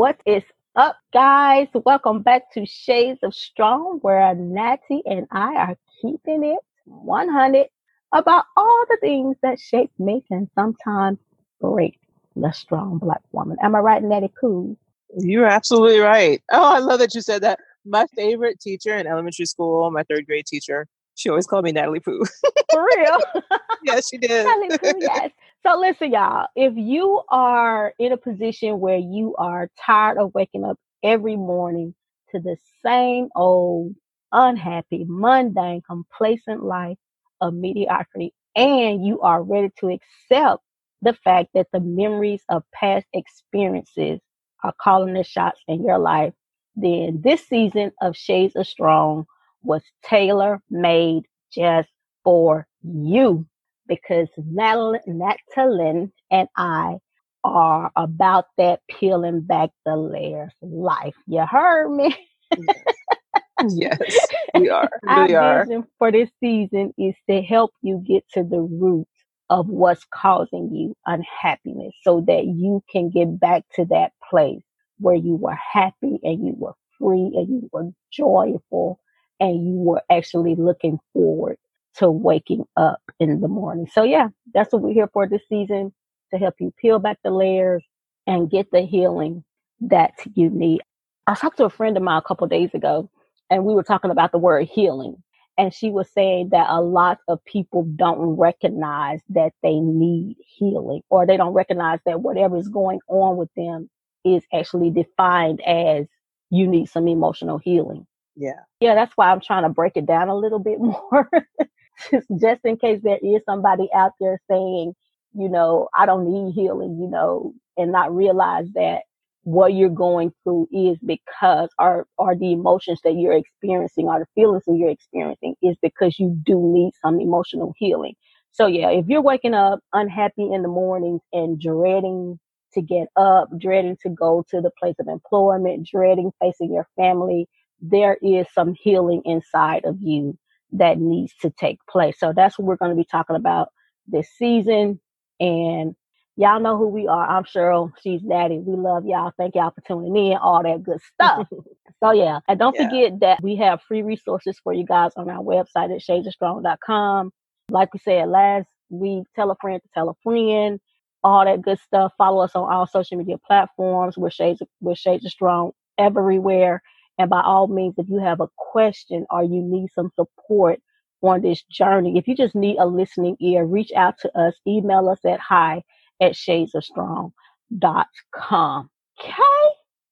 What is up, guys? Welcome back to Shades of Strong, where Natty and I are keeping it 100 about all the things that shape, make, and sometimes break the strong black woman. Am I right, Natty Cool? You're absolutely right. Oh, I love that you said that. My favorite teacher in elementary school, my third grade teacher, she always called me Natalie Pooh. For real? yes, she did. Natalie Pooh, yes. So listen, y'all, if you are in a position where you are tired of waking up every morning to the same old unhappy, mundane, complacent life of mediocrity, and you are ready to accept the fact that the memories of past experiences are calling the shots in your life, then this season of Shades of Strong was tailor made just for you because Natalie and I are about that peeling back the layers life. You heard me? yes, we are. Our we are. vision for this season is to help you get to the root of what's causing you unhappiness so that you can get back to that place where you were happy and you were free and you were joyful and you were actually looking forward to waking up in the morning. So yeah, that's what we're here for this season to help you peel back the layers and get the healing that you need. I talked to a friend of mine a couple days ago and we were talking about the word healing. And she was saying that a lot of people don't recognize that they need healing or they don't recognize that whatever is going on with them is actually defined as you need some emotional healing. Yeah. Yeah, that's why I'm trying to break it down a little bit more. just, in case there is somebody out there saying, you know, I don't need healing, you know, and not realize that what you're going through is because or or the emotions that you're experiencing or the feelings that you're experiencing is because you do need some emotional healing. So yeah, if you're waking up unhappy in the mornings and dreading to get up, dreading to go to the place of employment, dreading facing your family, there is some healing inside of you that needs to take place. So that's what we're going to be talking about this season. And y'all know who we are. I'm Cheryl. She's Natty. We love y'all. Thank y'all for tuning in, all that good stuff. so yeah. And don't yeah. forget that we have free resources for you guys on our website at shadesofstrong.com. Like we said last week, tell a friend to tell a friend, all that good stuff. Follow us on all social media platforms. We're Shades, we're Shades of Strong everywhere. And by all means, if you have a question or you need some support on this journey, if you just need a listening ear, reach out to us. Email us at hi at shadesofstrong.com. Okay?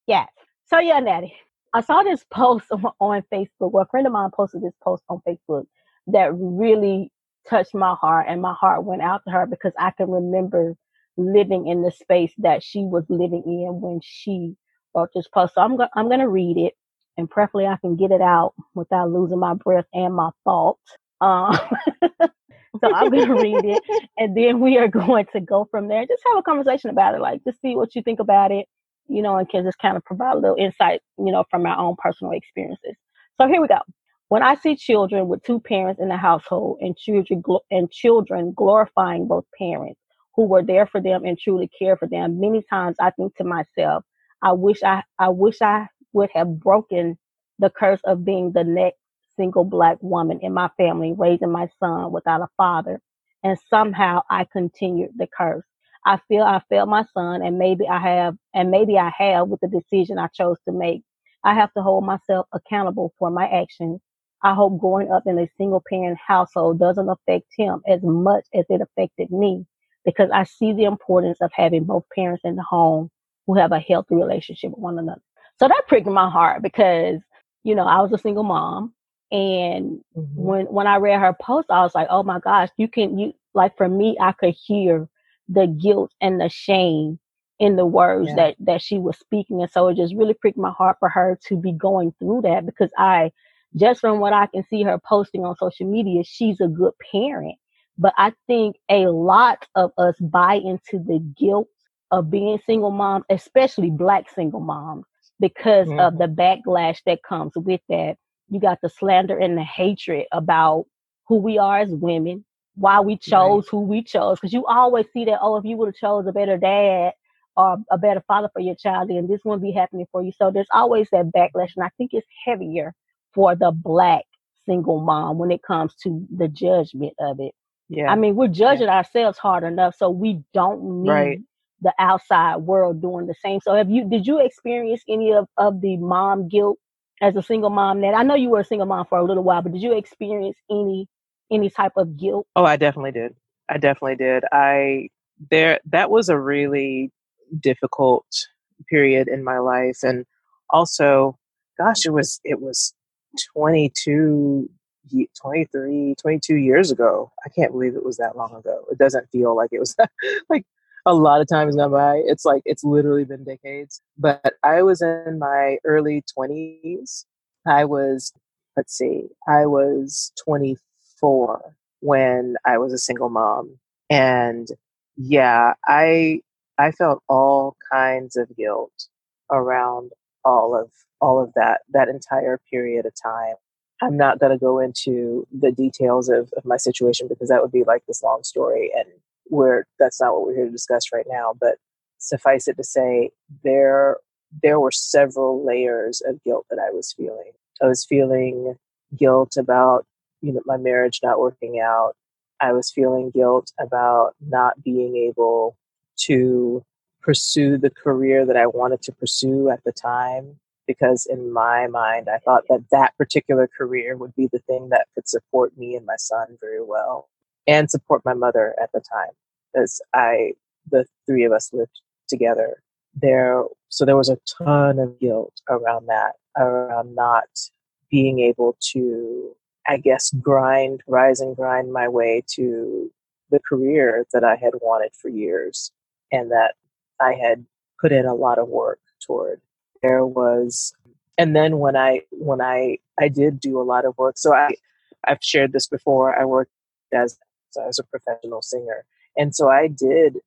Yes. So yeah, Natty. I saw this post on Facebook. Well, a friend of mine posted this post on Facebook that really touched my heart and my heart went out to her because I can remember living in the space that she was living in when she wrote this post. So I'm going I'm going to read it and preferably I can get it out without losing my breath and my thoughts. Um, so I'm going to read it, and then we are going to go from there. Just have a conversation about it, like just see what you think about it, you know, and can just kind of provide a little insight, you know, from our own personal experiences. So here we go. When I see children with two parents in the household and children and children glorifying both parents who were there for them and truly care for them, many times I think to myself, I wish I I wish I would have broken the curse of being the next single black woman in my family, raising my son without a father. And somehow I continued the curse. I feel I failed my son and maybe I have, and maybe I have with the decision I chose to make. I have to hold myself accountable for my actions. I hope growing up in a single parent household doesn't affect him as much as it affected me because I see the importance of having both parents in the home who have a healthy relationship with one another. So that pricked my heart because, you know, I was a single mom. And mm-hmm. when when I read her post, I was like, oh my gosh, you can you like for me, I could hear the guilt and the shame in the words yeah. that that she was speaking. And so it just really pricked my heart for her to be going through that because I just from what I can see her posting on social media, she's a good parent. But I think a lot of us buy into the guilt of being single moms, especially black single moms because mm-hmm. of the backlash that comes with that. You got the slander and the hatred about who we are as women, why we chose right. who we chose. Because you always see that, oh, if you would have chose a better dad or a better father for your child, then this won't be happening for you. So there's always that backlash. And I think it's heavier for the black single mom when it comes to the judgment of it. Yeah. I mean, we're judging yeah. ourselves hard enough, so we don't need right. The outside world doing the same. So have you did you experience any of, of the mom guilt as a single mom that I know you were a single mom for a little while, but did you experience any any type of guilt? Oh, I definitely did. I definitely did. I there that was a really difficult period in my life and also gosh it was it was 22 23 22 years ago i can't believe it was that long ago it doesn't feel like it was that, like a lot of time has gone by it's like it's literally been decades but i was in my early 20s i was let's see i was 24 when i was a single mom and yeah i i felt all kinds of guilt around all of all of that that entire period of time. I'm not going to go into the details of, of my situation because that would be like this long story and we're that's not what we're here to discuss right now but suffice it to say there there were several layers of guilt that i was feeling. I was feeling guilt about you know my marriage not working out. I was feeling guilt about not being able to pursue the career that i wanted to pursue at the time because in my mind, I thought that that particular career would be the thing that could support me and my son very well and support my mother at the time as I, the three of us lived together there. So there was a ton of guilt around that, around not being able to, I guess, grind, rise and grind my way to the career that I had wanted for years and that I had put in a lot of work toward there was and then when i when i i did do a lot of work so i i've shared this before i worked as as a professional singer and so i did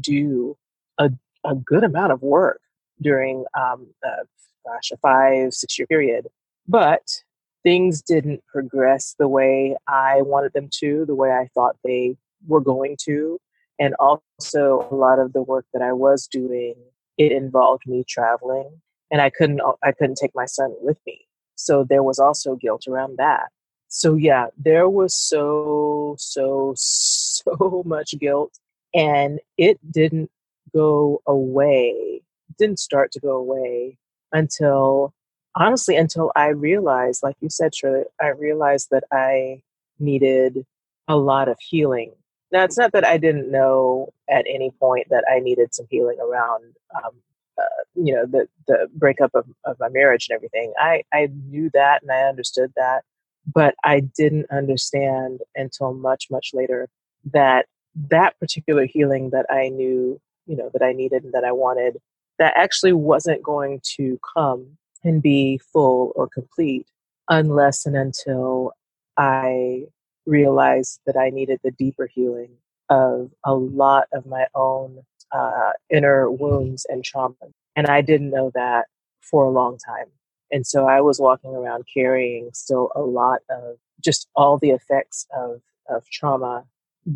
do a, a good amount of work during um uh, gosh a five six year period but things didn't progress the way i wanted them to the way i thought they were going to and also a lot of the work that i was doing it involved me traveling and I couldn't I couldn't take my son with me. So there was also guilt around that. So yeah, there was so so so much guilt and it didn't go away. Didn't start to go away until honestly until I realized like you said Shirley, I realized that I needed a lot of healing. Now it's not that I didn't know at any point that I needed some healing around um, uh, you know the the breakup of, of my marriage and everything i i knew that and i understood that but i didn't understand until much much later that that particular healing that i knew you know that i needed and that i wanted that actually wasn't going to come and be full or complete unless and until i realized that i needed the deeper healing of a lot of my own uh, inner wounds and trauma. And I didn't know that for a long time. And so I was walking around carrying still a lot of just all the effects of, of trauma,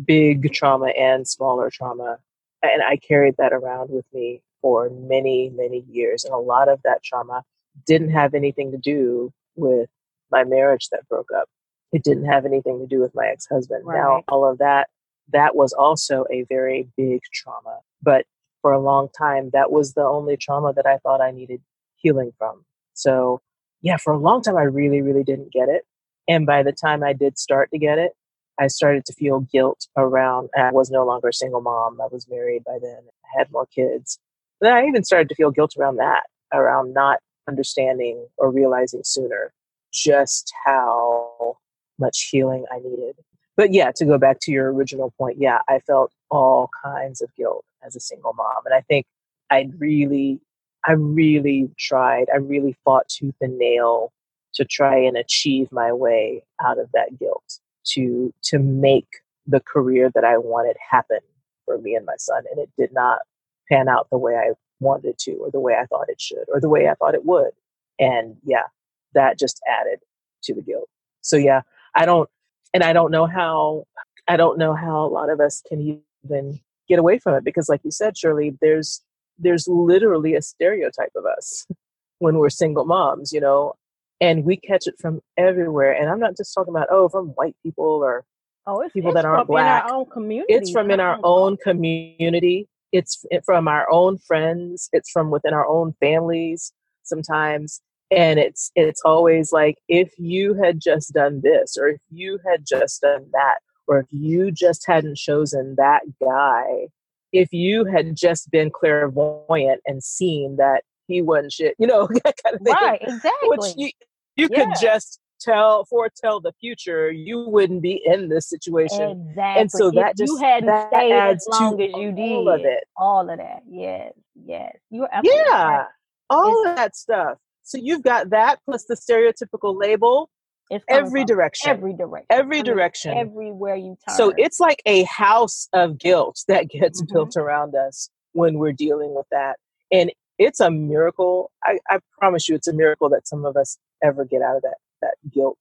big trauma and smaller trauma. And I carried that around with me for many, many years. And a lot of that trauma didn't have anything to do with my marriage that broke up. It didn't have anything to do with my ex husband. Right. Now, all of that, that was also a very big trauma. But for a long time, that was the only trauma that I thought I needed healing from. So, yeah, for a long time, I really, really didn't get it. And by the time I did start to get it, I started to feel guilt around, I was no longer a single mom. I was married by then, I had more kids. Then I even started to feel guilt around that, around not understanding or realizing sooner just how much healing I needed but yeah, to go back to your original point, yeah, I felt all kinds of guilt as a single mom. And I think I really, I really tried, I really fought tooth and nail to try and achieve my way out of that guilt, to to make the career that I wanted happen for me and my son. And it did not pan out the way I wanted to, or the way I thought it should, or the way I thought it would. And yeah, that just added to the guilt. So yeah, I don't and I don't know how I don't know how a lot of us can even get away from it because, like you said, Shirley, there's there's literally a stereotype of us when we're single moms, you know, and we catch it from everywhere. And I'm not just talking about, oh, from white people or Oh, it's people it's that aren't black. our own community. It's from in our own community. It's from our own friends. It's from within our own families sometimes. And it's it's always like if you had just done this, or if you had just done that, or if you just hadn't chosen that guy, if you had just been clairvoyant and seen that he wasn't shit, you know, that kind of thing. Right, exactly. Which you you Yeah. could just tell foretell the future, you wouldn't be in this situation. exactly. And so If that you just hadn't that stayed adds as long to as you did. all of it. All of that. Yes, yes. You're absolutely Yeah, right. all of that stuff. So you've got that plus the stereotypical label, It's every direction, every direction. every I mean, direction. Everywhere you turn. So it's like a house of guilt that gets Mhm. built around us when we're dealing with that. And it's a miracle. I, I promise you, it's a miracle that some of us ever get out of that that guilt,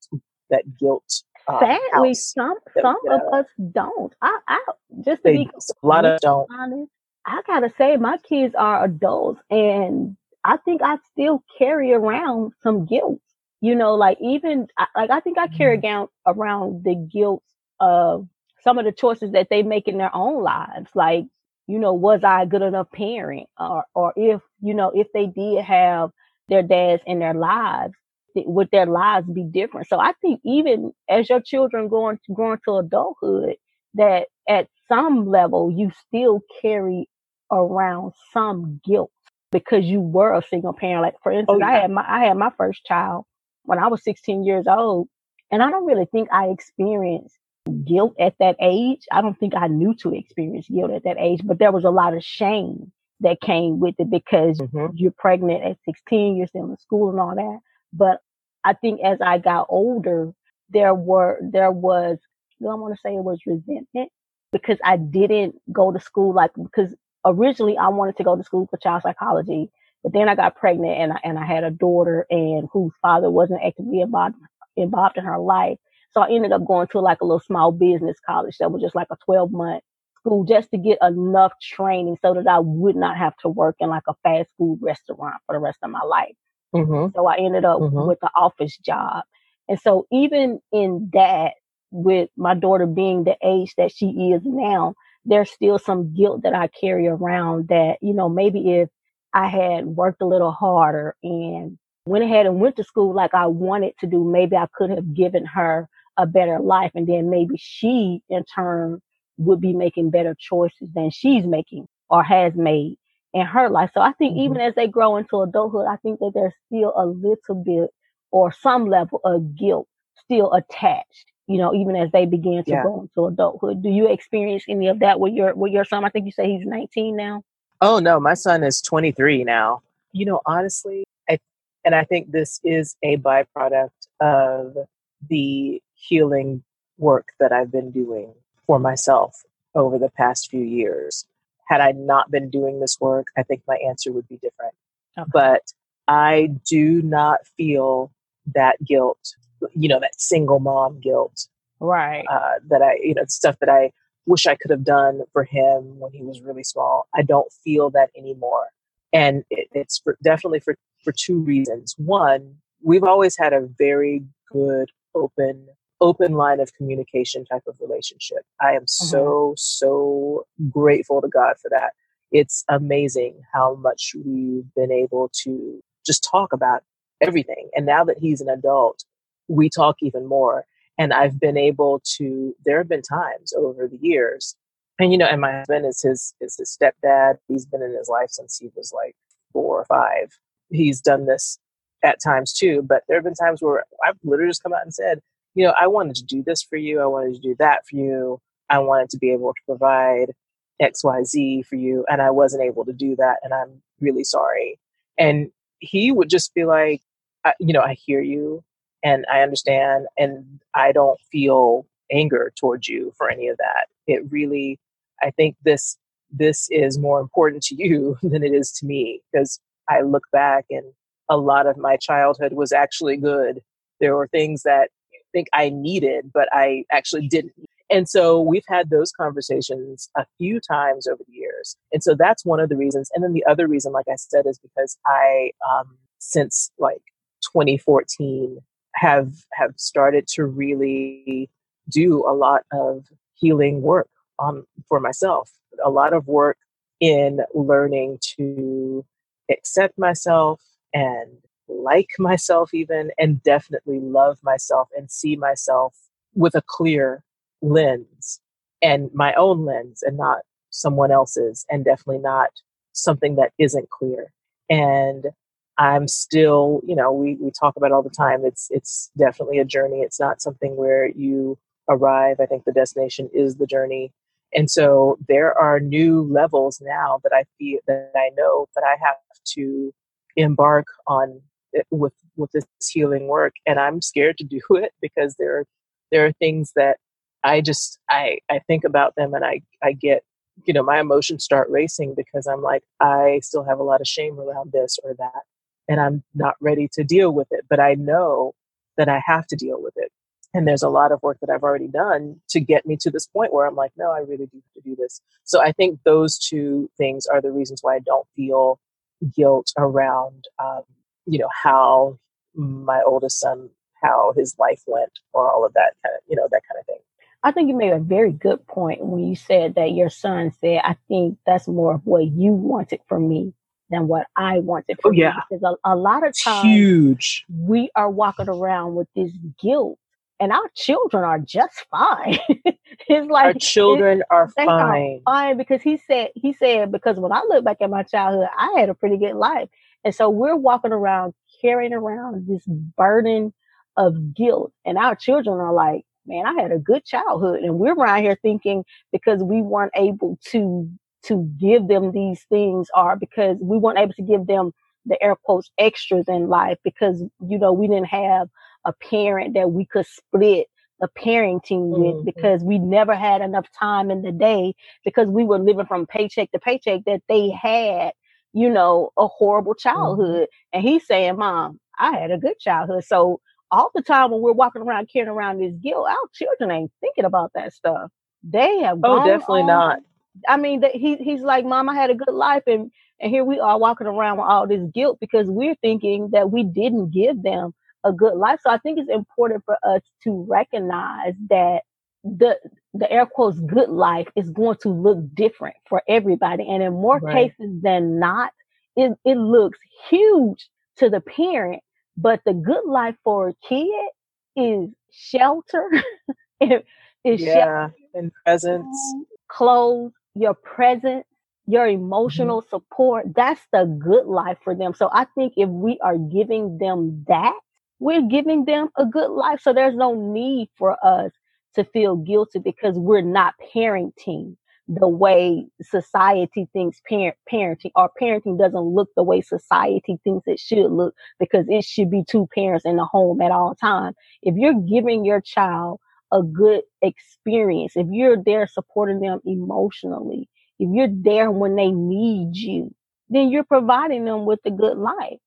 that guilt. Um, sadly some that we some of of. us don't. I I just to They, be a lot of don't. honest, I gotta say my kids are adults and I think I still carry around some guilt. You know, like even like I think I carry Mm-hmm. down around the guilt of some of the choices that they make in their own lives. Like, you know, was I a good enough parent? Or or if, you know, if they did have their dads in their lives, would their lives be different? So I think even as your children going growing to grow into adulthood, that at some level you still carry around some guilt because you were a single parent. Like for instance, Oh, I had my I had my first child when I was 16 years old, and I don't really think I experienced guilt at that age. I don't think I knew to experience guilt at that age, but there was a lot of shame that came with it because Mhm. you're pregnant at 16, you're still in school and all that. But I think as I got older, there were there was you know, I want to say it was resentment because I didn't go to school like because originally I wanted to go to school for child psychology, but then I got pregnant and I, and I had a daughter and whose father wasn't actively involved involved in her life. So I ended up going to like a little small business college that was just like a 12 month school just to get enough training so that I would not have to work in like a fast food restaurant for the rest of my life. Mhm. So I ended up Mhm. with the office job. And so even in that, with my daughter being the age that she is now, there's still some guilt that I carry around that, you know, maybe if I had worked a little harder and went ahead and went to school like I wanted to do, maybe I could have given her a better life. And then maybe she in turn would be making better choices than she's making or has made in her life. So I think Mhm. even as they grow into adulthood, I think that there's still a little bit or some level of guilt still attached, you know, even as they begin to Yeah. grow into adulthood. Do you experience any of that with your with your son? I think you say he's 19 now. Oh no, my son is 23 now. You know, honestly, I and I think this is a byproduct of the healing work that I've been doing for myself over the past few years. Had I not been doing this work, I think my answer would be different. Okay. But I do not feel that guilt, you know, that single mom guilt Right. uh, that I, you know, stuff that I wish I could have done for him when he was really small. I don't feel that anymore. And it, it's for, definitely for, for two reasons. One, we've always had a very good, open, open line of communication type of relationship. I am so, mm-hmm. so grateful to God for that. It's amazing how much we've been able to just talk about everything. And now that he's an adult, we talk even more and I've been able to. There have been times over the years, and you know, and my husband is his is his stepdad. He's been in his life since he was like four or five. He's done this at times too, but there have been times where I've literally just come out and said, you know, I wanted to do this for you. I wanted to do that for you. I wanted to be able to provide X, Y, Z for you, and I wasn't able to do that, and I'm really sorry. And he would just be like, you know, I hear you and I understand, and I don't feel anger towards you for any of that. It really, I think this this is more important to you than it is to me because I look back and a lot of my childhood was actually good. There were things that I think I needed, but I actually didn't. And so we've had those conversations a few times over the years. And so that's one of the reasons. And then the other reason, like I said, is because I, um, since like 2014, have have started to really do a lot of healing work on for myself. A lot of work in learning to accept myself and like myself even and definitely love myself and see myself with a clear lens and my own lens and not someone else's and definitely not something that isn't clear and i'm still you know we, we talk about all the time. It's it's definitely a journey. It's not something where you arrive. I think the destination is the journey. And so there are new levels now that i feel that i know that i have to embark on eh, with with this healing work. And i'm scared to do it because there there are things that i just i i think about them and i i get you know my emotions start racing because i'm like i still have a lot of shame around this or that and i'm not ready to deal with it but i know that i have to deal with it. And there's a lot of work that i've already done to get me to this point where i'm like no i really do have to do this. So i think those two things are the reasons why i don't feel guilt around um, you know how my oldest son how his life went or all of that kind of you know that kind of thing. I think you made a very good point when you said that your son said i think that's more of what you wanted from me than what i wanted from oh, yeah. because a, a lot of times huge we are walking around with this guilt and our children are just fine. it's like our children are fine. Are fine because he said he said because when I look back at my childhood, I had a pretty good life. And so we're walking around carrying around this burden of guilt. And our children are like, man, I had a good childhood. And we're around here thinking because we weren't able to, to give them these things are because we weren't able to give them the air quotes extras in life because, you know, we didn't have a parent that we could split the parenting with mm-hmm. because we never had enough time in the day because we were living from paycheck to paycheck that they had you know, a horrible mm-hmm. childhood. Mm-hmm. And he's saying, Mom, I had a good childhood. So all the time when we're walking around carrying around this guilt, our children ain't thinking about that stuff. They have Oh, definitely not. I mean, that he he's like, Mom, I had a good life and and here we are walking around with all this guilt because we're thinking that we didn't give them a good life. So I think it's important for us to recognize that the the air quotes good life is going to look different for everybody. And in more right. cases than not, it, it looks huge to the parent, but the good life for a kid is shelter. is yeah, shelter, and presence, clothes, your presence, your mm-hmm. emotional mm-hmm. support. That's the good life for them. So I think if we are giving them that, we're giving them a good life. So there's no need for us to feel guilty because we're not parenting the way society thinks parent parenting or parenting doesn't look the way society thinks it should look because it should be two parents in the home at all times. If you're giving your child a good experience, if you're there supporting them emotionally, if you're there when they need you, then you're providing them with a good life.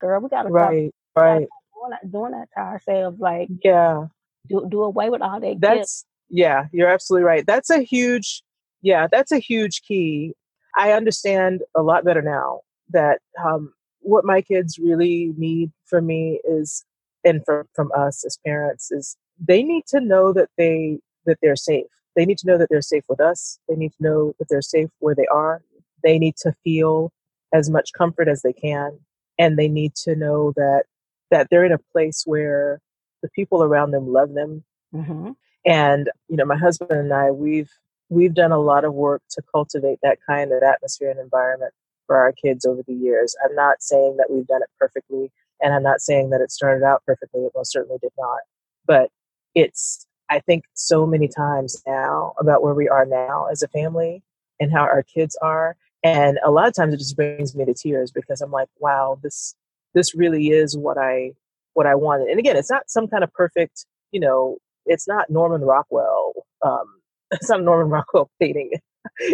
Girl, we gotta right, right. Doing that, doing that to ourselves, like yeah, do do away with all that. That's gifts. yeah, you're absolutely right. That's a huge yeah, that's a huge key. I understand a lot better now that um, what my kids really need from me is, and from from us as parents is they need to know that they that they're safe. They need to know that they're safe with us. They need to know that they're safe where they are. They need to feel as much comfort as they can, and they need to know that that they're in a place where the people around them love them. Mm-hmm. And you know, my husband and I, we've we've done a lot of work to cultivate that kind of atmosphere and environment for our kids over the years. I'm not saying that we've done it perfectly, and I'm not saying that it started out perfectly. It most certainly did not. But it's I think so many times now about where we are now as a family and how our kids are. And a lot of times it just brings me to tears because I'm like, wow, this this really is what I what I wanted. And again, it's not some kind of perfect, you know, it's not Norman Rockwell. Um, it's not Norman Rockwell painting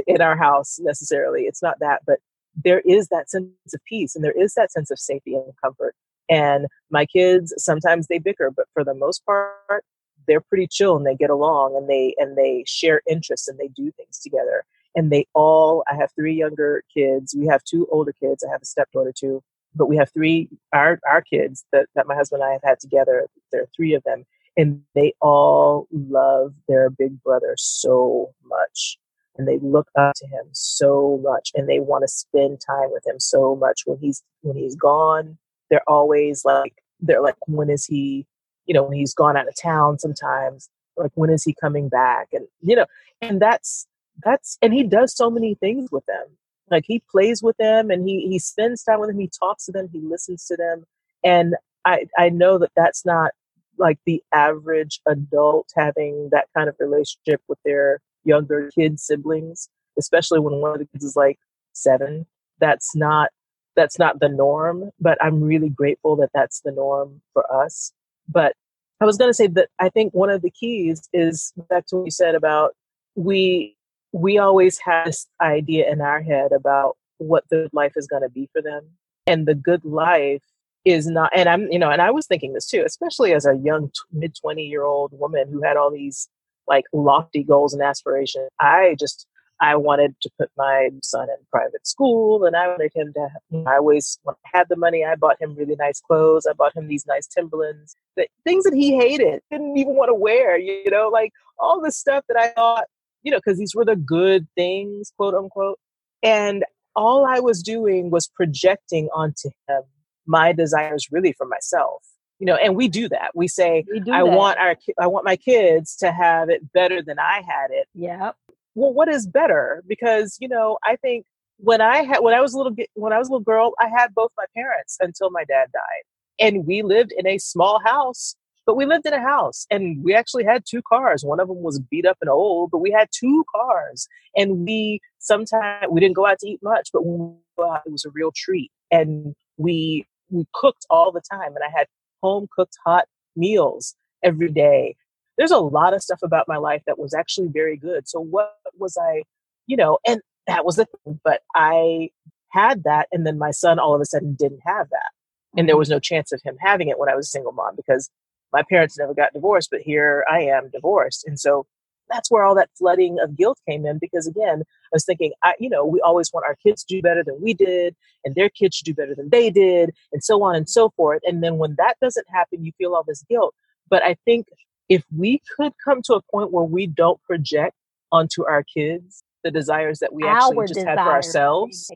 in our house necessarily. It's not that, but there is that sense of peace and there is that sense of safety and comfort. And my kids, sometimes they bicker, but for the most part, they're pretty chill and they get along and they and they share interests and they do things together. And they all i have three younger kids. We have two older kids. I have a stepdaughter too but we have three our our kids that, that my husband and i have had together there are three of them and they all love their big brother so much. And they look up to him so much and they want to spend time with him so much. When he's when he's gone they're always like they're like when is he you know when he's gone out of town sometimes like when is he coming back? And you know and that's that's and he does so many things with them. Like he plays with them and he he spends time with them he talks to them he listens to them. And i i know that that's not like the average adult having that kind of relationship with their younger kid siblings especially when one of the kids is like seven. That's not that's not the norm but i'm really grateful that that's the norm for us but i was going to say that i think one of the keys is back to what you said about we we always have this idea in our head about what the life is going to be for them. And the good life is not and i'm you know and i was thinking this too especially as a young mid 20 year old woman who had all these like lofty goals and aspirations. I just i wanted to put my son in private school and i wanted him to have, i always when i had the money i bought him really nice clothes i bought him these nice timberlands that, things that he hated didn't even want to wear you know like all the stuff that i thought you know, because these were the good things, quote unquote. And all I was doing was projecting onto him my desires really for myself. You know, and we do that. We say, we I that. want our, I want my kids to have it better than I had it. Yeah. Well, what is better? Because you know, I think when I had, when I was a little, when I was a little girl, I had both my parents until my dad died, and we lived in a small house but we lived in a house and we actually had two cars. One of them was beat up and old, but we had two cars. And we sometimes we didn't go out to eat much, but out, it was a real treat. And we we cooked all the time and I had home cooked hot meals every day. There's a lot of stuff about my life that was actually very good. So what was I, you know, and that was the thing. But I had that and then my son all of a sudden didn't have that. And there mm-hmm. was no chance of him having it when I was a single mom because my parents never got divorced, but here I am divorced. And so that's where all that flooding of guilt came in because again, I was thinking, I, you know, we always want our kids to do better than we did, and their kids should do better than they did, and so on and so forth. And then when that doesn't happen, you feel all this guilt. But I think if we could come to a point where we don't project onto our kids the desires that we actually Our just had for ourselves,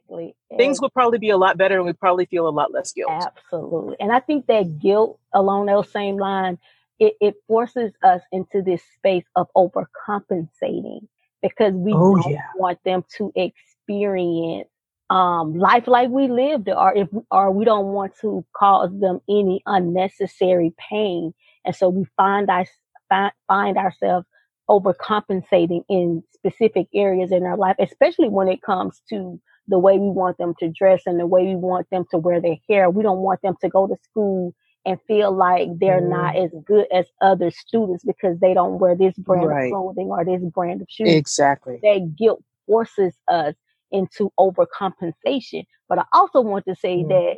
things would probably be a lot better and we'd probably feel a lot less guilt. Absolutely. And I think that guilt along those same line, it, it forces us into this space of overcompensating because we oh, don't yeah. want them to experience um, life like we lived or if or we don't want to cause them any unnecessary pain. And so we find, our, find, find ourselves overcompensating in specific areas in our life, especially when it comes to the way we want them to dress and the way we want them to wear their hair. We don't want them to go to school and feel like they're mm. not as good as other students because they don't wear this brand right. of clothing or this brand of shoes. Exactly. That guilt forces us into overcompensation. But I also want to say mm. that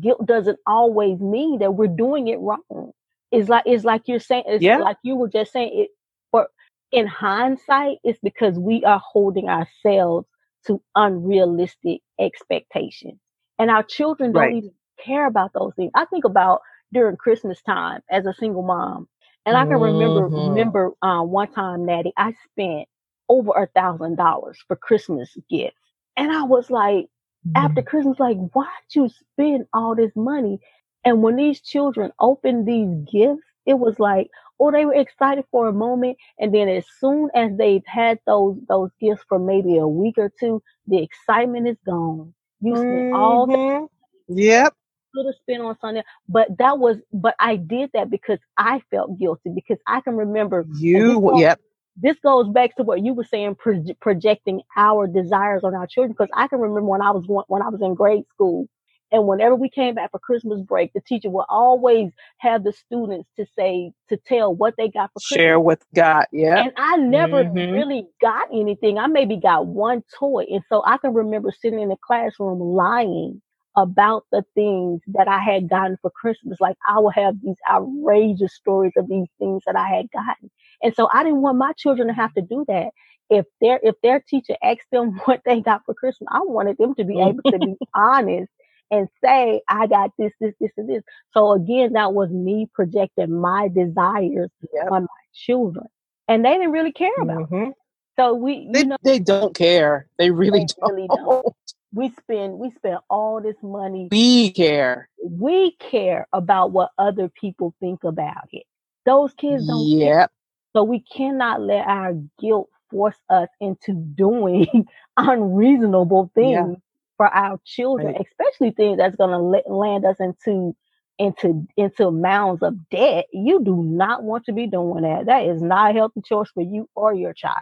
guilt doesn't always mean that we're doing it wrong. It's like it's like you're saying it's yeah. like you were just saying it for in hindsight, it's because we are holding ourselves to unrealistic expectations. And our children don't right. even care about those things. I think about during Christmas time as a single mom. And I can remember mm-hmm. remember um, one time, Natty, I spent over a thousand dollars for Christmas gifts. And I was like, mm-hmm. after Christmas, like, why'd you spend all this money? And when these children opened these gifts, it was like, oh, they were excited for a moment. And then as soon as they've had those those gifts for maybe a week or two the excitement is gone. You spent mm-hmm. all the yep. could have spent on something but that was but i did that because i felt guilty because i can remember you goes, yep. this goes back to what you were saying pro- projecting our desires on our children because i can remember when i was when i was in grade school and whenever we came back for Christmas break, the teacher would always have the students to say, to tell what they got for Christmas. Share Christmas. what got, yeah. And I never mm-hmm. really got anything. I maybe got one toy. And so I can remember sitting in the classroom lying about the things that I had gotten for Christmas. Like I would have these outrageous stories of these things that I had gotten. And so I didn't want my children to have to do that. If their if their teacher asked them what they got for Christmas, I wanted them to be able to be honest and say, I got this, this, this, and this. So again, that was me projecting my desires yep. on my children. And they didn't really care about mm-hmm. it. So we they, know, they don't care. They really, they don't. really don't. We spend we spend all this money. We care. We care about what other people think about it. Those kids don't yep. care. So we cannot let our guilt force us into doing unreasonable things yeah. For our children, right. especially things that's going to land us into into into mounds of debt. You do not want to be doing that. That is not a healthy choice for you or your child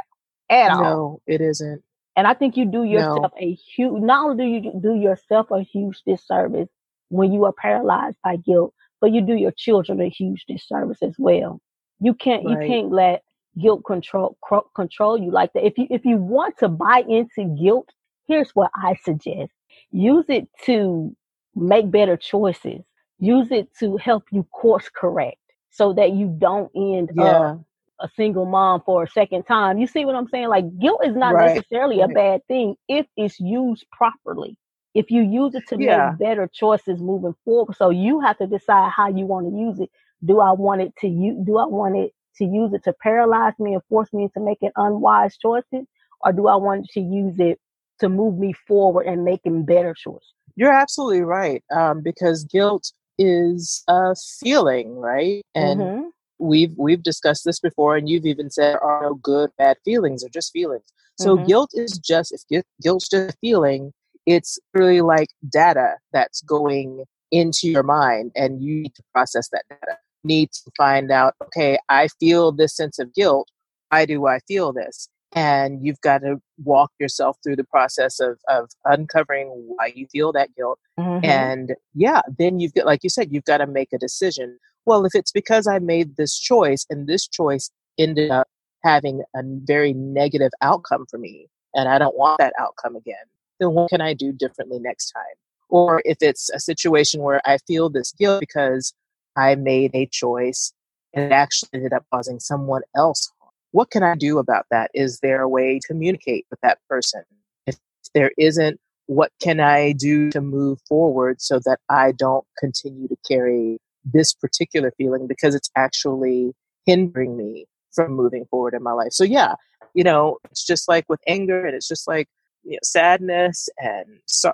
at no, all. No, it isn't. And I think you do yourself no. a huge. Not only do you do yourself a huge disservice when you are paralyzed by guilt, but you do your children a huge disservice as well. You can't right. you can't let guilt control control you like that. If you if you want to buy into guilt, here's what I suggest: use it to make better choices. Use it to help you course correct so that you don't end yeah. up a single mom for a second time. You see what I'm saying? Like guilt is not right. necessarily a bad thing if it's used properly. If you use it to yeah. make better choices moving forward. So you have to decide how you want to use it do I want it to use, do I want it to use it to paralyze me and force me into making unwise choices? Or do I want to use it to move me forward and making better choices? You're absolutely right. Um, because guilt is a feeling, right? And mm-hmm. we've we've discussed this before, and you've even said there are no good, bad feelings, or just feelings. So mm-hmm. guilt is just if guilt's just a feeling, it's really like data that's going into your mind, and you need to process that data need to find out okay, I feel this sense of guilt. Why do I feel this? And you've got to walk yourself through the process of, of uncovering why you feel that guilt. Mm-hmm. And yeah, then you've got, like you said, you've got to make a decision. Well, if it's because I made this choice and this choice ended up having a very negative outcome for me, and I don't want that outcome again, then what can I do differently next time? Or if it's a situation where I feel this guilt because I made a choice and it actually ended up causing someone else. What can I do about that? Is there a way to communicate with that person? If there isn't, what can I do to move forward so that I don't continue to carry this particular feeling because it's actually hindering me from moving forward in my life? So, yeah, you know, it's just like with anger and it's just like you know, sadness and so,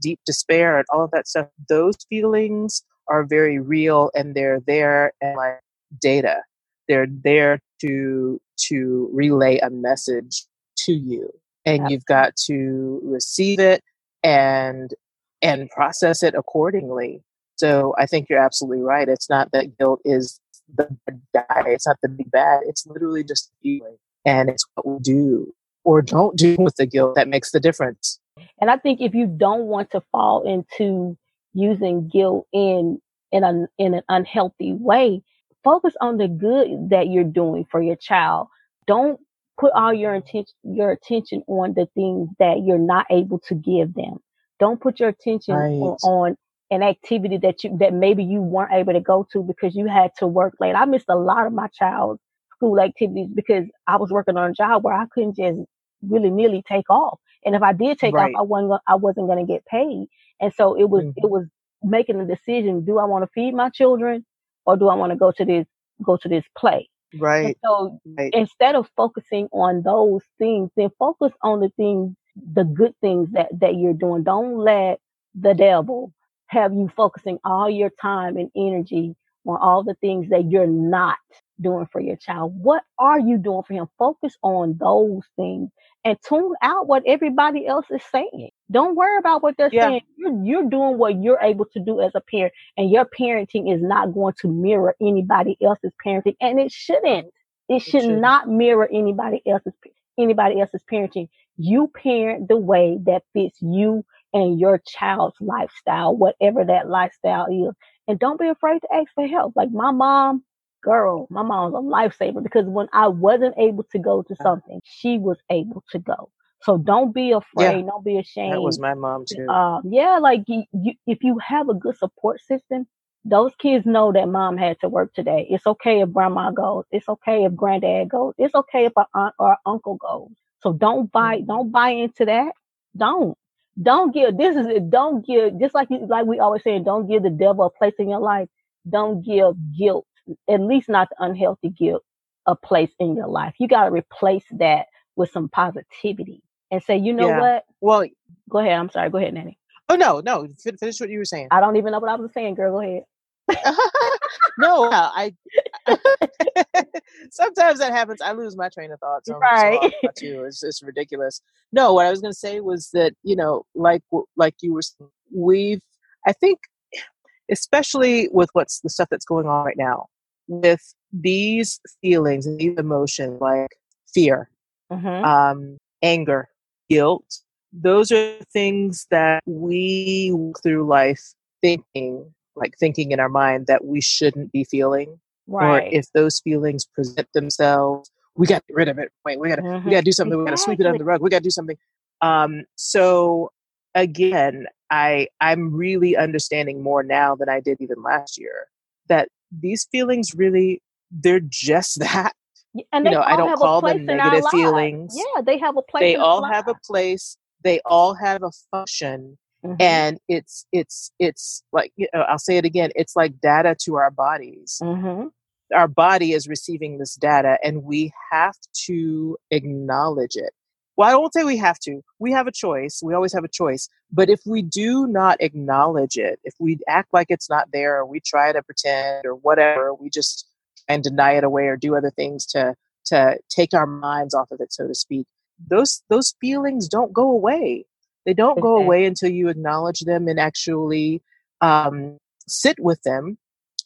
deep despair and all of that stuff. Those feelings are very real and they're there and like data. They're there to to relay a message to you. And yeah. you've got to receive it and and process it accordingly. So I think you're absolutely right. It's not that guilt is the die. It's not the big bad. It's literally just feeling. And it's what we do or don't do with the guilt that makes the difference. And I think if you don't want to fall into using guilt in in a in an unhealthy way, focus on the good that you're doing for your child. Don't put all your attention your attention on the things that you're not able to give them. Don't put your attention right. on, on an activity that you that maybe you weren't able to go to because you had to work late. I missed a lot of my child's school activities because I was working on a job where I couldn't just really nearly take off. And if I did take right. off, I wasn't I wasn't going to get paid. And so it was mm-hmm. it was making a decision: do I want to feed my children, or do I want to go to this go to this play? Right. And so right. instead of focusing on those things, then focus on the things, the good things that that you're doing. Don't let the devil have you focusing all your time and energy on all the things that you're not doing for your child? What are you doing for him? Focus on those things and tune out what everybody else is saying. Don't worry about what they're yeah. saying. You're, you're doing what you're able to do as a parent, and your parenting is not going to mirror anybody else's parenting, and it shouldn't. It should not mirror anybody else's anybody else's parenting. You parent the way that fits you and your child's lifestyle, whatever that lifestyle is. And don't be afraid to ask for help. Like my mom, girl, my mom was a lifesaver because when I wasn't able to go to something, she was able to go. So don't be afraid. Yeah, don't be ashamed. That was my mom too. Um, yeah, like you, you, if you have a good support system, those kids know that mom had to work today. It's okay if grandma goes. It's okay if granddad goes. It's okay if our aunt or uncle goes. So don't buy, mm-hmm. don't buy into that. Don't, don't give. This is it. Don't give. Just like you, like we always say, don't give the devil a place in your life. Don't give guilt, at least not the unhealthy guilt, a place in your life. You got to replace that with some positivity and say, you know yeah. what? Well, go ahead. I'm sorry. Go ahead, Natty. Oh no, no. Finish what you were saying. I don't even know what I was saying, girl. Go ahead. no, I. sometimes that happens. I lose my train of thought. So right. too. It's it's ridiculous. No, what I was going to say was that you know, like like you were, we've. I think, especially with what's the stuff that's going on right now, with these feelings and these emotions, like fear, mm-hmm. um, anger, guilt. Those are things that we walk through life thinking like thinking in our mind that we shouldn't be feeling. Right. Or if those feelings present themselves, we got to get rid of it. Wait, we got to mm-hmm. we got to do something. Exactly. We got to sweep it under the rug. We got to do something. Um, so again, I I'm really understanding more now than I did even last year that these feelings really they're just that. And you know, I don't call them negative feelings. Yeah, they have a place. They all have a place. They all have a function. Mm-hmm. And it's it's it's like you know, I'll say it again. It's like data to our bodies. Mm-hmm. Our body is receiving this data, and we have to acknowledge it. Well, I won't say we have to. We have a choice. We always have a choice. But if we do not acknowledge it, if we act like it's not there, or we try to pretend or whatever, we just and deny it away or do other things to to take our minds off of it, so to speak. Those those feelings don't go away. They don't go away until you acknowledge them and actually um, sit with them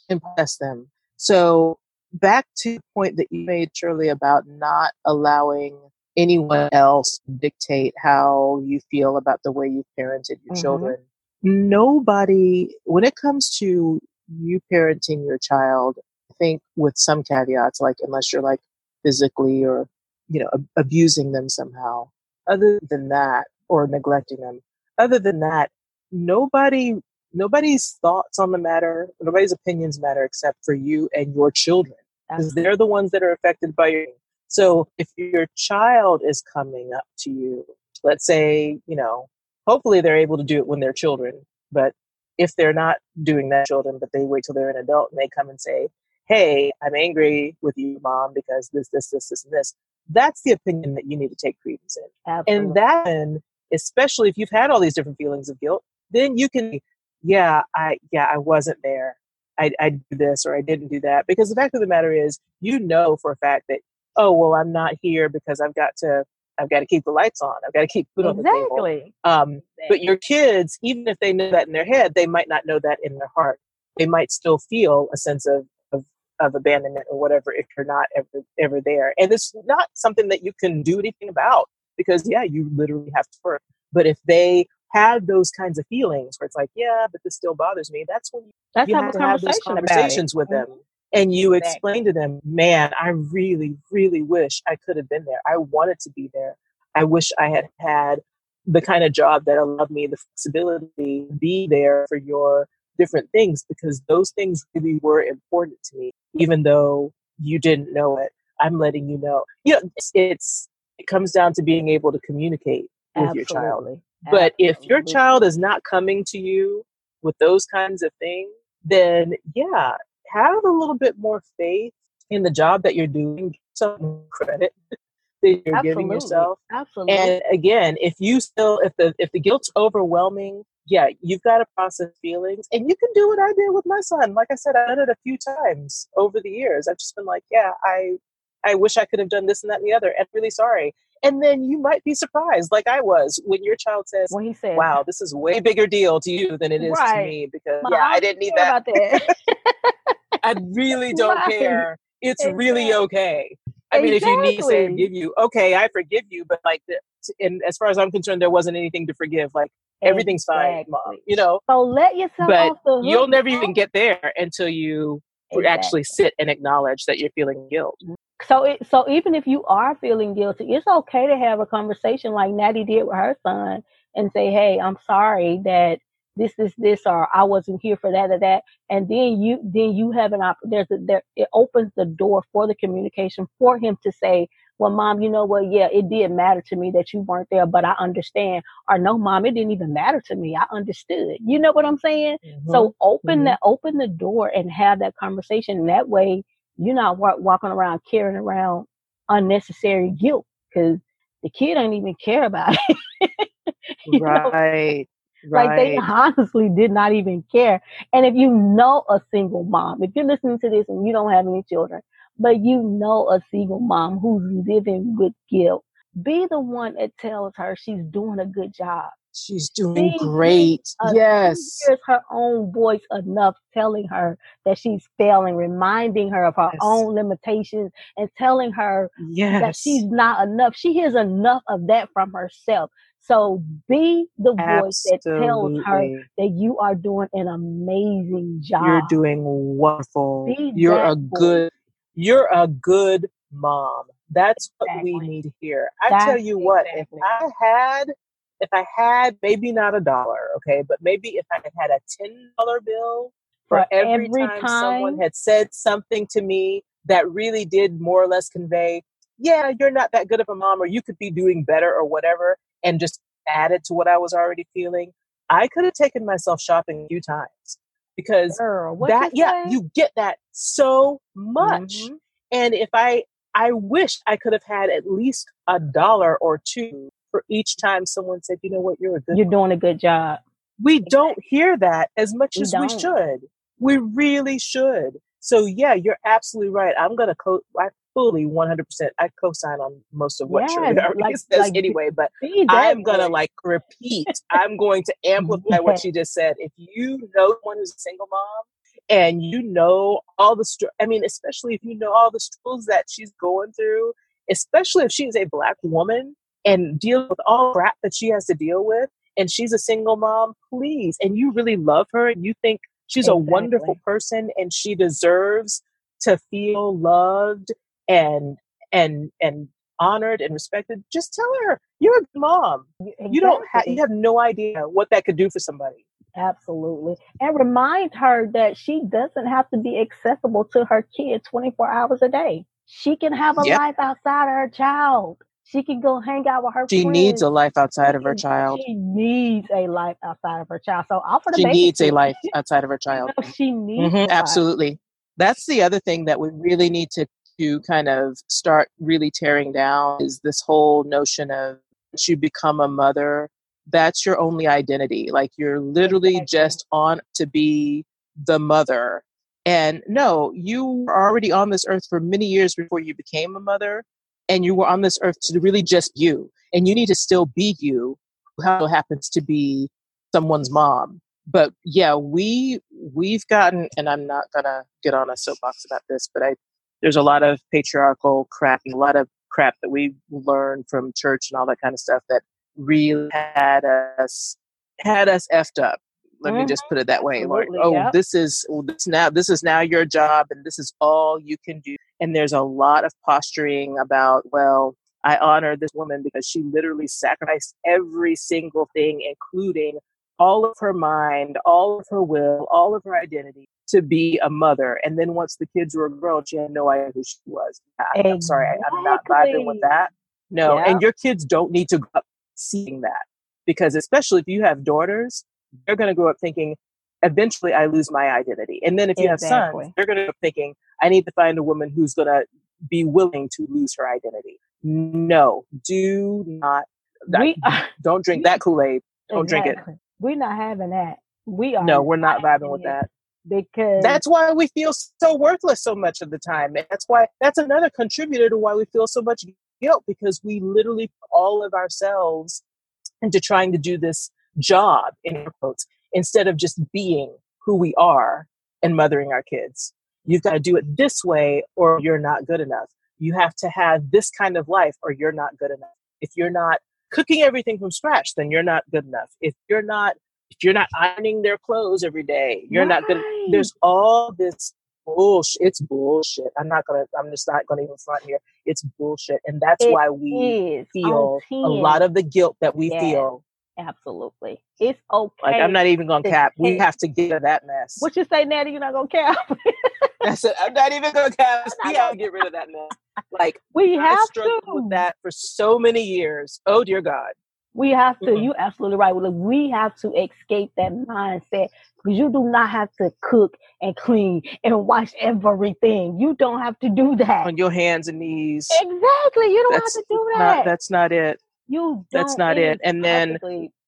and press them. So back to the point that you made, Shirley, about not allowing anyone else dictate how you feel about the way you've parented your mm-hmm. children. Nobody, when it comes to you parenting your child, I think with some caveats, like unless you're like physically or, you know, ab- abusing them somehow. Other than that, or neglecting them. Other than that, nobody nobody's thoughts on the matter, nobody's opinions matter except for you and your children. Because they're the ones that are affected by you. So if your child is coming up to you, let's say, you know, hopefully they're able to do it when they're children, but if they're not doing that children, but they wait till they're an adult and they come and say, Hey, I'm angry with you, mom, because this, this, this, this, and this. That's the opinion that you need to take credence in. Absolutely. And then especially if you've had all these different feelings of guilt, then you can, yeah, I, yeah, I wasn't there. I, I did this or I didn't do that. Because the fact of the matter is, you know for a fact that, oh, well, I'm not here because I've got to, I've got to keep the lights on. I've got to keep food exactly. on the table. Um, exactly. But your kids, even if they know that in their head, they might not know that in their heart. They might still feel a sense of, of, of abandonment or whatever if you're not ever, ever there. And it's not something that you can do anything about because yeah, you literally have to work. But if they had those kinds of feelings where it's like, yeah, but this still bothers me, that's when you, that's you have to have those conversations with them. Mm-hmm. And you exactly. explain to them, man, I really, really wish I could have been there. I wanted to be there. I wish I had had the kind of job that allowed me the flexibility to be there for your different things because those things really were important to me, even though you didn't know it. I'm letting you know. You know, it's, it's it comes down to being able to communicate with Absolutely. your child. But Absolutely. if your child is not coming to you with those kinds of things, then yeah, have a little bit more faith in the job that you're doing, some credit that you're Absolutely. giving yourself. Absolutely. And again, if you still if the if the guilt's overwhelming, yeah, you've got to process feelings and you can do what I did with my son. Like I said, I've done it a few times over the years. I've just been like, yeah, I I wish I could have done this and that and the other, and really sorry. And then you might be surprised, like I was, when your child says, when he said, "Wow, this is way bigger deal to you than it is right. to me," because Mom, yeah, I didn't need that. that. I really don't right. care. It's exactly. really okay. I exactly. mean, if you need to forgive you, okay, I forgive you. But like, the, and as far as I'm concerned, there wasn't anything to forgive. Like everything's fine, mom. You know. So let yourself. But you'll never even get there until you exactly. actually sit and acknowledge that you're feeling guilt. Mm, so, it, so even if you are feeling guilty, it's okay to have a conversation like Natty did with her son and say, "Hey, I'm sorry that this is this or I wasn't here for that or that." And then you then you have an op- there's a, there it opens the door for the communication for him to say, "Well, mom, you know what? Yeah, it did matter to me that you weren't there, but I understand." Or, "No, mom, it didn't even matter to me. I understood." You know what I'm saying? Mm-hmm. So open mm-hmm. the open the door and have that conversation. And that way, you're not walking around carrying around unnecessary guilt because the kid don't even care about it. right. Right. Like they honestly did not even care. And if you know a single mom, if you're listening to this and you don't have any children, but you know a single mom who's living with guilt, be the one that tells her she's doing a good job. She's doing she great. A, yes. Hears her own voice enough telling her that she's failing, reminding her of her yes. own limitations and telling her yes. that she's not enough. She hears enough of that from herself. So be the voice Absolutely. that tells her that you are doing an amazing job. You're doing wonderful. Be you're a voice. good you're a good mom. That's exactly. what we need here. I That's tell you what, exactly. if I had if I had maybe not a dollar, okay, but maybe if I had had a ten dollar bill for, for every, every time, time someone had said something to me that really did more or less convey, yeah, you're not that good of a mom, or you could be doing better, or whatever, and just added to what I was already feeling, I could have taken myself shopping a few times because Girl, that yeah, say? you get that so much. Mm-hmm. And if I I wish I could have had at least a dollar or two for each time someone said, "You know what, you're a good You're mom. doing a good job." We don't hear that as much we as don't. we should. We really should. So yeah, you're absolutely right. I'm gonna co- I fully 100%. I co-sign on most of what yes, Shirley like, says like, anyway, but I'm going to like repeat. I'm going to amplify what she just said. If you know someone who's a single mom and you know all the, str- I mean, especially if you know all the struggles that she's going through, especially if she's a black woman and deal with all the crap that she has to deal with, and she's a single mom, please, and you really love her and you think she's exactly. a wonderful person and she deserves to feel loved and and and honored and respected, just tell her you're a mom. Exactly. You don't have you have no idea what that could do for somebody. Absolutely. And remind her that she doesn't have to be accessible to her kid 24 hours a day. She can have a yep. life outside of her child. She can go hang out with her She friends. needs a life outside of her child. She needs a life outside of her child. So offer the She needs a life outside of her child. You know, she needs mm-hmm, absolutely. That's the other thing that we really need to to kind of start really tearing down is this whole notion of you become a mother, that's your only identity. Like you're literally just on to be the mother. And no, you were already on this earth for many years before you became a mother. And you were on this earth to really just you. And you need to still be you, who happens to be someone's mom. But yeah, we we've gotten and I'm not gonna get on a soapbox about this, but I there's a lot of patriarchal crap and a lot of crap that we learned from church and all that kind of stuff that really had us had us effed up. Let mm-hmm. me just put it that way. Like, oh, yep. this is this now this is now your job and this is all you can do. And there's a lot of posturing about, well, I honor this woman because she literally sacrificed every single thing, including all of her mind, all of her will, all of her identity to be a mother. And then once the kids were grown, she had no idea who she was. I, am sorry, I, am not vibing with that. No, yeah. and your kids don't need to grow up seeing that because, especially if you have daughters, they're going to grow up thinking, eventually I lose my identity. And then if you exactly. have sons, they're going to up thinking, I need to find a woman who's going to be willing to lose her identity. No, do not. We, don't drink that Kool Aid. Don't exactly. drink it. We're not having that. We are. No, we're not vibing with that because that's why we feel so worthless so much of the time and that's why that's another contributor to why we feel so much guilt because we literally put all of ourselves into trying to do this job in quotes instead of just being who we are and mothering our kids. You've got to do it this way or you're not good enough. You have to have this kind of life or you're not good enough. If you're not cooking everything from scratch then you're not good enough. If you're not you're not ironing their clothes every day, you're right. not to, there's all this bullshit. It's bullshit. I'm not gonna. I'm just not gonna even front here. It's bullshit, and that's It why we is feel a lot of the guilt that we Yes. feel. Absolutely. It's okay. Like I'm not even gonna to cap. We have to get rid of that mess. What you say, Natty? You're not gonna cap. That's it. I'm not even gonna cap. We gonna have to get rid of that mess. Like we have struggled to. with that for so many years. Oh dear God. We have to. Mhm. You absolutely right. Look, we have to escape that mindset because you do not have to cook and clean and wash everything. You don't have to do that. On your hands and knees. Exactly. You don't That's have to do Not, that. that's not it. you that's not it. And then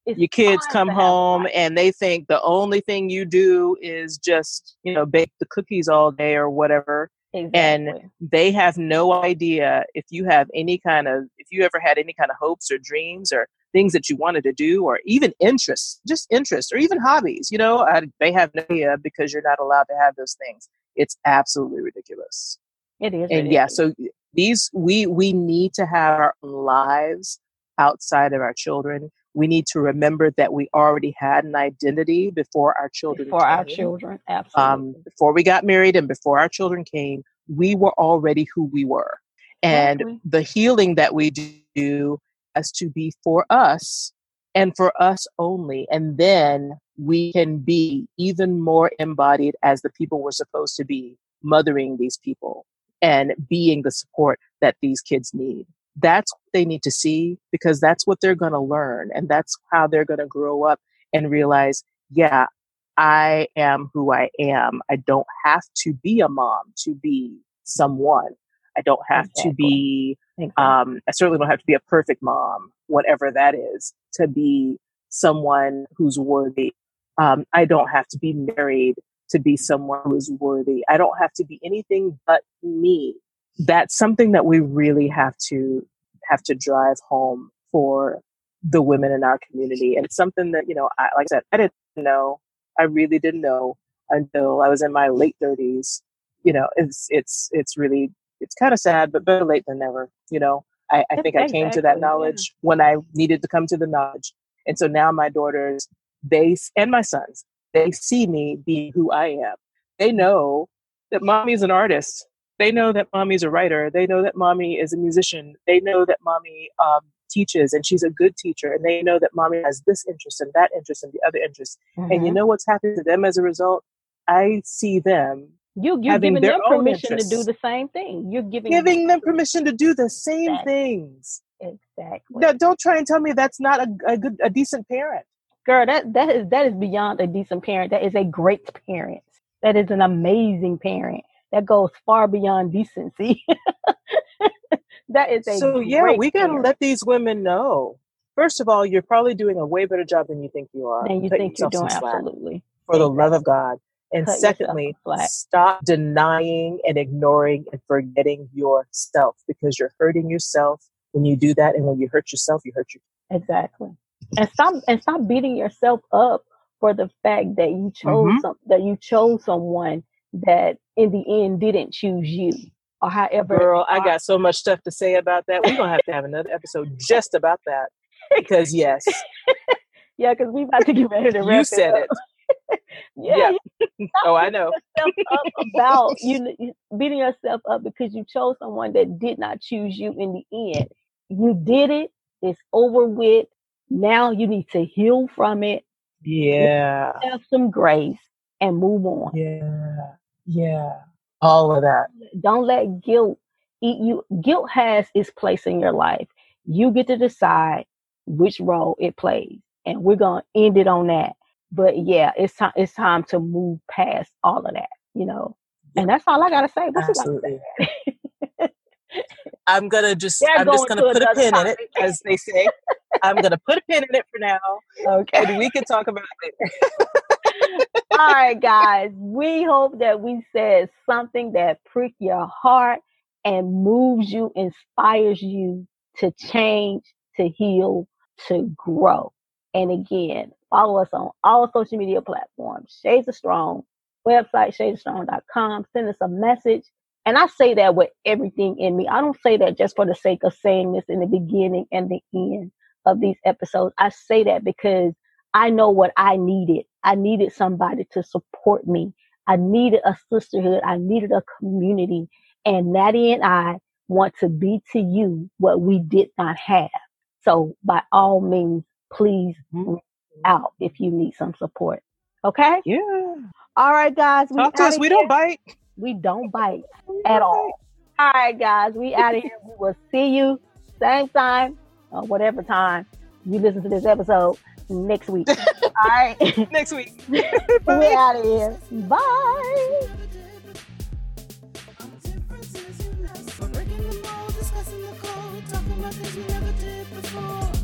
your kids come home and they think the only thing you do is just you know bake the cookies all day or whatever Exactly. they have no idea if you have any kind of if you ever had any kind of hopes or dreams or things that you wanted to do or even interests just interests or even hobbies you know I, they have no idea because you're not allowed to have those things it's absolutely ridiculous it is. and yeah so these we we need to have our own lives outside of our children we need to remember that we already had an identity before our children for our children, absolutely. um, before we got married and before our children came we were already who we were and Exactly. the healing that we do has to be for us and for us only and then we can be even more embodied as the people we're supposed to be mothering these people and being the support that these kids need. That's what they need to see because that's what they're going to learn and that's how they're going to grow up and realize yeah i am who i am. I don't have to be a mom to be someone i don't have to be Exactly. um, I certainly don't have to be a perfect mom, whatever that is, to be someone who's worthy. Um, I don't have to be married to be someone who's worthy. I don't have to be anything but me. That's something that we really have to have to drive home for the women in our community. And it's something that, you know, I, like I said, I didn't know. I really didn't know until I was in my late thirties. You know, it's, it's, it's really, it's kind of sad, but better late than never. You know, I, I think I came to that Exactly, yeah. knowledge when I needed to come to the knowledge. And so now my daughters, they, and my sons, they see me being who I am. They know that mommy's an artist. They know that mommy's a writer. They know that mommy is a musician. They know that mommy um, teaches and she's a good teacher. And they know that mommy has this interest and that interest and the other interest. And you Mhm. know what's happened to them as a result? I see them you you're giving them permission to do the same thing. You're giving giving them permission to do the same Exactly. things. Exactly. Now, don't try and tell me that's not a, a good, a decent parent. Girl, that that is that is beyond a decent parent. That is a great parent. That is an amazing parent. That goes far beyond decency. that is a So yeah, we gotta parent. let these women know. First of all, you're probably doing a way better job than you think you are. Then you Cut think you're doing absolutely. for the love of God. And secondly, stop denying and ignoring and forgetting yourself because you're hurting yourself when you do that. And when you hurt yourself, you hurt you. Exactly. And stop and stop beating yourself up for the fact that you chose Mhm. some that you chose someone that in the end didn't choose you. Or however Girl, I got so much stuff to say about that. We're gonna have to have another episode just about that. Because yes, Yeah, because we about to get ready to wrap you said it. Yeah, Yeah. Oh, I know. about you you beating yourself up because you chose someone that did not choose you in the end. You did it. It's over with. Now you need to heal from it, Yeah. have some grace, and move on. Yeah. Yeah. All of that. Don't let guilt eat you. Guilt has its place in your life. You get to decide which role it plays, and we're gonna end it on that. But yeah, it's time. It's time to move past all of that. You know, and that's all I gotta say. What you gotta say? Absolutely. I'm gonna just They're I'm just going gonna to put a pin in it, as they say. I'm gonna put a pin in it for now, Okay. and we can talk about it. All right, guys. We hope that we said something that prick your heart and moves you, inspires you to change, to heal, to grow. And again, follow us on all social media platforms. Shades of Strong, website shadesstrong.com. Send us a message. And I say that with everything in me. I don't say that just for the sake of saying this in the beginning and the end of these episodes. I say that because I know what I needed. I needed somebody to support me. I needed a sisterhood. I needed a community. And Natty and I want to be to you what we did not have. So by all means, please Mhm. reach out if you need some support. Okay? Yeah. All right, guys. We Talk to us. outta We don't bite. We don't bite We at don't all. All right, guys. We out of here. We will see you same time or whatever time you listen to this episode next week. all right. Next week. we out of here. Bye. Breaking the mold, discussing the code, talking about things we never did before.